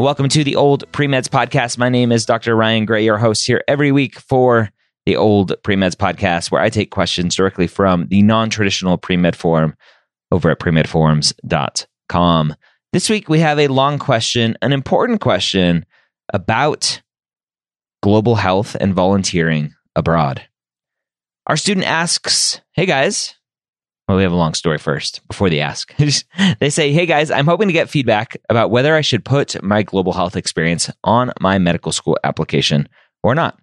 Welcome to the Old Premeds Podcast. My name is Dr. Ryan Gray, your host here every week for the Old Premeds Podcast, where I take questions directly from the non traditional premed forum over at premedforums.com. This week we have a long question, an important question about global health and volunteering abroad. Our student asks, Hey guys, well, we have a long story first before the ask. they say, Hey guys, I'm hoping to get feedback about whether I should put my global health experience on my medical school application or not.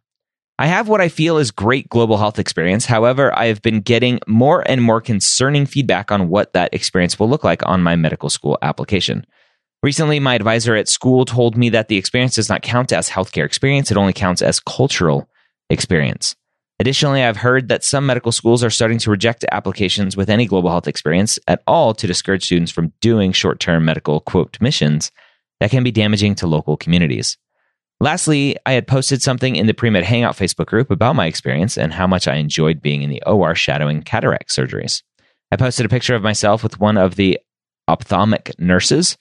I have what I feel is great global health experience. However, I have been getting more and more concerning feedback on what that experience will look like on my medical school application. Recently, my advisor at school told me that the experience does not count as healthcare experience, it only counts as cultural experience. Additionally, I've heard that some medical schools are starting to reject applications with any global health experience at all to discourage students from doing short term medical quote missions that can be damaging to local communities. Lastly, I had posted something in the Premed Hangout Facebook group about my experience and how much I enjoyed being in the OR shadowing cataract surgeries. I posted a picture of myself with one of the ophthalmic nurses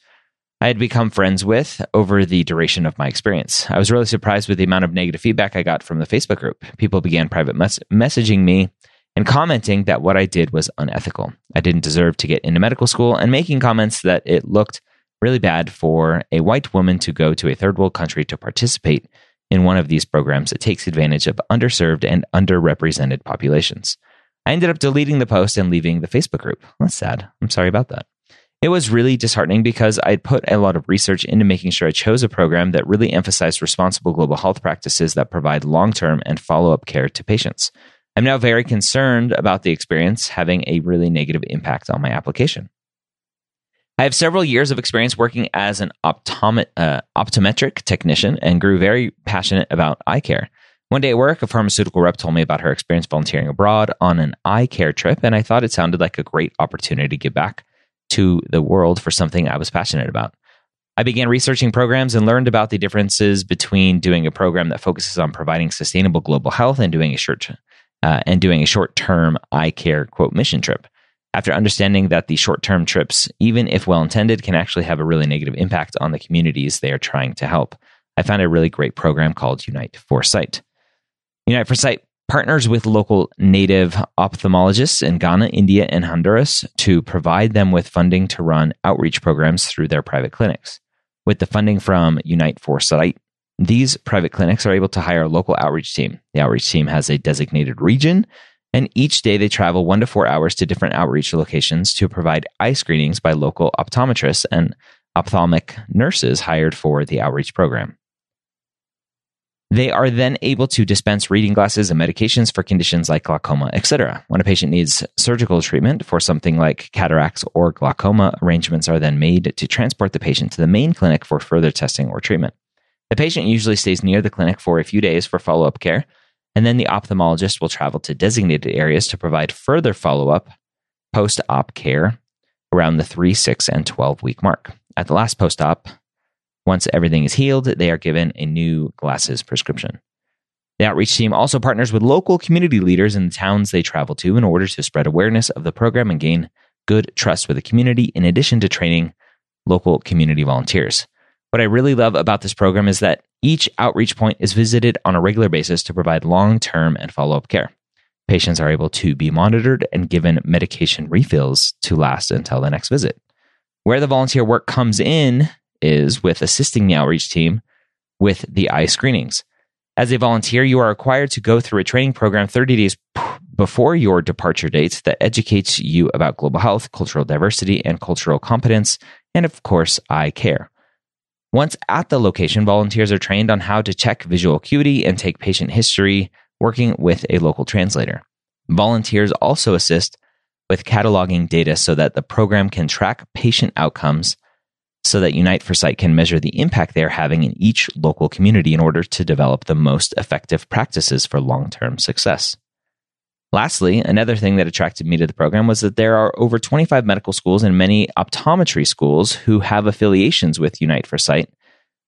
I had become friends with over the duration of my experience. I was really surprised with the amount of negative feedback I got from the Facebook group. People began private mes- messaging me and commenting that what I did was unethical. I didn't deserve to get into medical school and making comments that it looked really bad for a white woman to go to a third world country to participate in one of these programs that takes advantage of underserved and underrepresented populations. I ended up deleting the post and leaving the Facebook group. That's sad. I'm sorry about that. It was really disheartening because I'd put a lot of research into making sure I chose a program that really emphasized responsible global health practices that provide long term and follow up care to patients. I'm now very concerned about the experience having a really negative impact on my application. I have several years of experience working as an optomet- uh, optometric technician and grew very passionate about eye care. One day at work, a pharmaceutical rep told me about her experience volunteering abroad on an eye care trip, and I thought it sounded like a great opportunity to give back to the world for something I was passionate about. I began researching programs and learned about the differences between doing a program that focuses on providing sustainable global health and doing a short uh, and doing a short term eye care quote mission trip. After understanding that the short term trips, even if well intended, can actually have a really negative impact on the communities they are trying to help, I found a really great program called Unite for Sight. Unite for Sight partners with local native ophthalmologists in Ghana, India, and Honduras to provide them with funding to run outreach programs through their private clinics. With the funding from Unite for Sight, these private clinics are able to hire a local outreach team. The outreach team has a designated region, and each day they travel one to four hours to different outreach locations to provide eye screenings by local optometrists and ophthalmic nurses hired for the outreach program. They are then able to dispense reading glasses and medications for conditions like glaucoma, etc. When a patient needs surgical treatment for something like cataracts or glaucoma, arrangements are then made to transport the patient to the main clinic for further testing or treatment. The patient usually stays near the clinic for a few days for follow up care, and then the ophthalmologist will travel to designated areas to provide further follow up post op care around the 3, 6, and 12 week mark. At the last post op, once everything is healed, they are given a new glasses prescription. The outreach team also partners with local community leaders in the towns they travel to in order to spread awareness of the program and gain good trust with the community, in addition to training local community volunteers. What I really love about this program is that each outreach point is visited on a regular basis to provide long term and follow up care. Patients are able to be monitored and given medication refills to last until the next visit. Where the volunteer work comes in is with assisting the outreach team with the eye screenings. As a volunteer, you are required to go through a training program 30 days before your departure date that educates you about global health, cultural diversity, and cultural competence, and of course, eye care. Once at the location, volunteers are trained on how to check visual acuity and take patient history, working with a local translator. Volunteers also assist with cataloging data so that the program can track patient outcomes so that Unite for Sight can measure the impact they're having in each local community in order to develop the most effective practices for long term success. Lastly, another thing that attracted me to the program was that there are over 25 medical schools and many optometry schools who have affiliations with Unite for Sight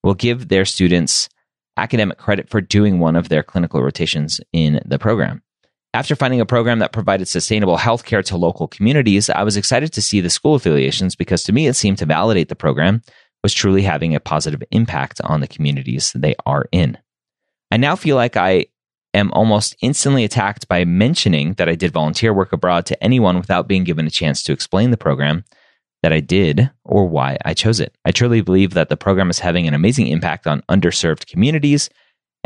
will give their students academic credit for doing one of their clinical rotations in the program. After finding a program that provided sustainable healthcare to local communities, I was excited to see the school affiliations because to me it seemed to validate the program was truly having a positive impact on the communities they are in. I now feel like I am almost instantly attacked by mentioning that I did volunteer work abroad to anyone without being given a chance to explain the program that I did or why I chose it. I truly believe that the program is having an amazing impact on underserved communities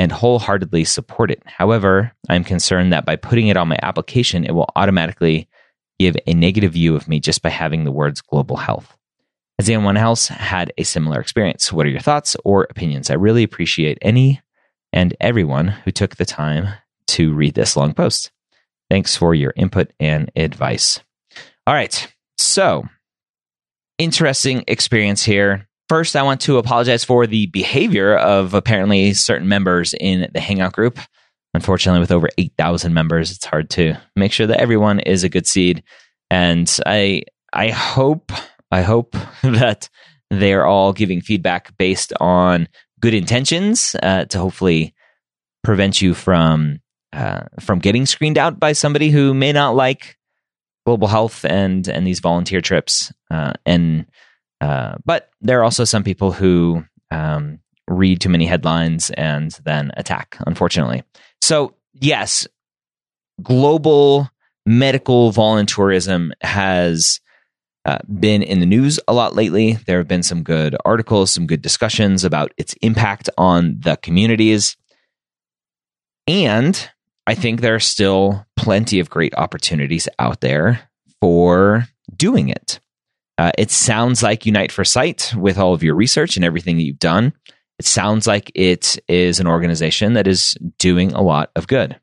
and wholeheartedly support it. However, I'm concerned that by putting it on my application, it will automatically give a negative view of me just by having the words global health. Has anyone else had a similar experience? What are your thoughts or opinions? I really appreciate any and everyone who took the time to read this long post. Thanks for your input and advice. All right. So, interesting experience here. First, I want to apologize for the behavior of apparently certain members in the Hangout group. Unfortunately, with over 8,000 members, it's hard to make sure that everyone is a good seed. And I, I hope, I hope that they're all giving feedback based on good intentions uh, to hopefully prevent you from uh, from getting screened out by somebody who may not like global health and and these volunteer trips. Uh, and uh, but there are also some people who um, read too many headlines and then attack, unfortunately. So, yes, global medical volunteerism has uh, been in the news a lot lately. There have been some good articles, some good discussions about its impact on the communities. And I think there are still plenty of great opportunities out there for doing it. Uh, it sounds like Unite for Sight with all of your research and everything that you've done. It sounds like it is an organization that is doing a lot of good.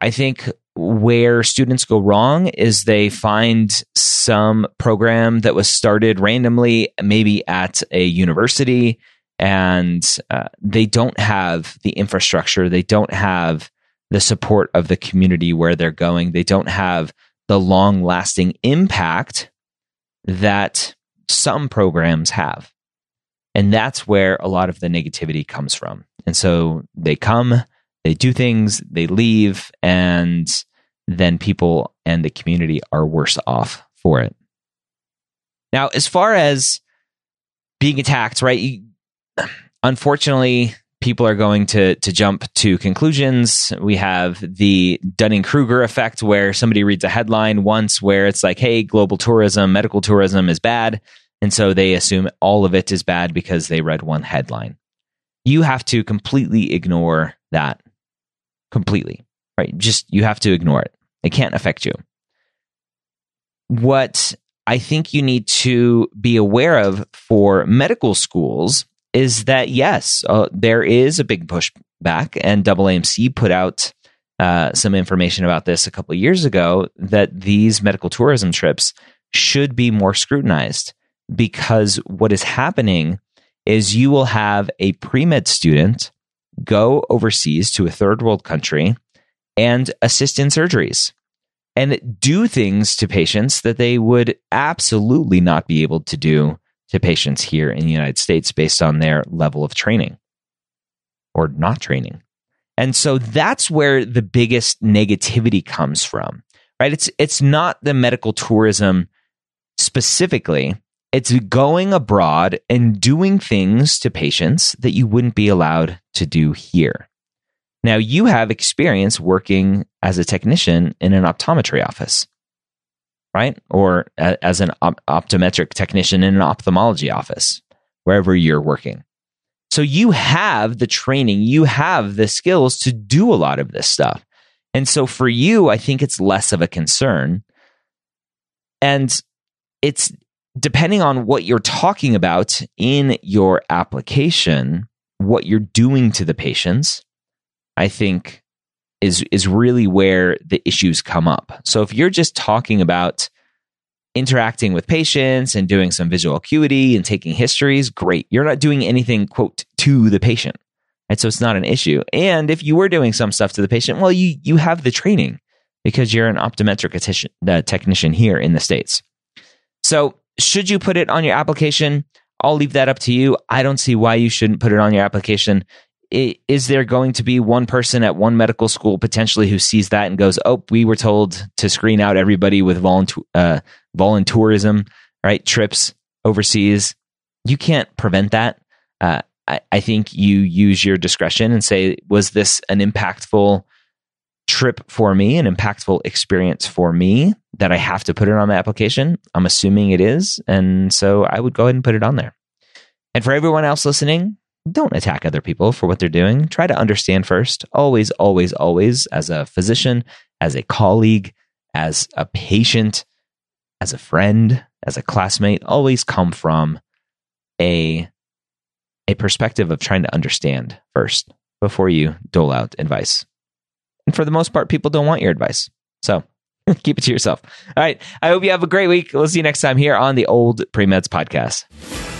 I think where students go wrong is they find some program that was started randomly, maybe at a university, and uh, they don't have the infrastructure, they don't have the support of the community where they're going, they don't have the long lasting impact that some programs have. And that's where a lot of the negativity comes from. And so they come, they do things, they leave, and then people and the community are worse off for it. Now, as far as being attacked, right? unfortunately, people are going to to jump to conclusions. We have the Dunning Kruger effect, where somebody reads a headline once where it's like, "Hey, global tourism, medical tourism is bad," and so they assume all of it is bad because they read one headline. You have to completely ignore that. Completely, right? Just you have to ignore it. It can't affect you. What I think you need to be aware of for medical schools is that yes, uh, there is a big pushback, and AAMC put out uh, some information about this a couple years ago that these medical tourism trips should be more scrutinized because what is happening is you will have a pre med student go overseas to a third world country and assist in surgeries and do things to patients that they would absolutely not be able to do to patients here in the United States based on their level of training or not training. And so that's where the biggest negativity comes from. Right? It's it's not the medical tourism specifically. It's going abroad and doing things to patients that you wouldn't be allowed to do here. Now, you have experience working as a technician in an optometry office right? Or a, as an op- optometric technician in an ophthalmology office, wherever you're working. So you have the training, you have the skills to do a lot of this stuff. And so for you, I think it's less of a concern. And it's depending on what you're talking about in your application, what you're doing to the patients, I think is is really where the issues come up. So if you're just talking about interacting with patients and doing some visual acuity and taking histories, great. You're not doing anything, quote, to the patient. And so it's not an issue. And if you were doing some stuff to the patient, well, you, you have the training because you're an optometric uh, technician here in the States. So should you put it on your application? I'll leave that up to you. I don't see why you shouldn't put it on your application. Is there going to be one person at one medical school potentially who sees that and goes, "Oh, we were told to screen out everybody with volunteer uh, voluntourism, right? Trips overseas." You can't prevent that. Uh, I, I think you use your discretion and say, "Was this an impactful?" trip for me, an impactful experience for me that I have to put it on the application? I'm assuming it is. And so I would go ahead and put it on there. And for everyone else listening, don't attack other people for what they're doing. Try to understand first. Always, always, always, as a physician, as a colleague, as a patient, as a friend, as a classmate, always come from a, a perspective of trying to understand first before you dole out advice. And for the most part, people don't want your advice. So keep it to yourself. All right. I hope you have a great week. We'll see you next time here on the Old Premeds Podcast.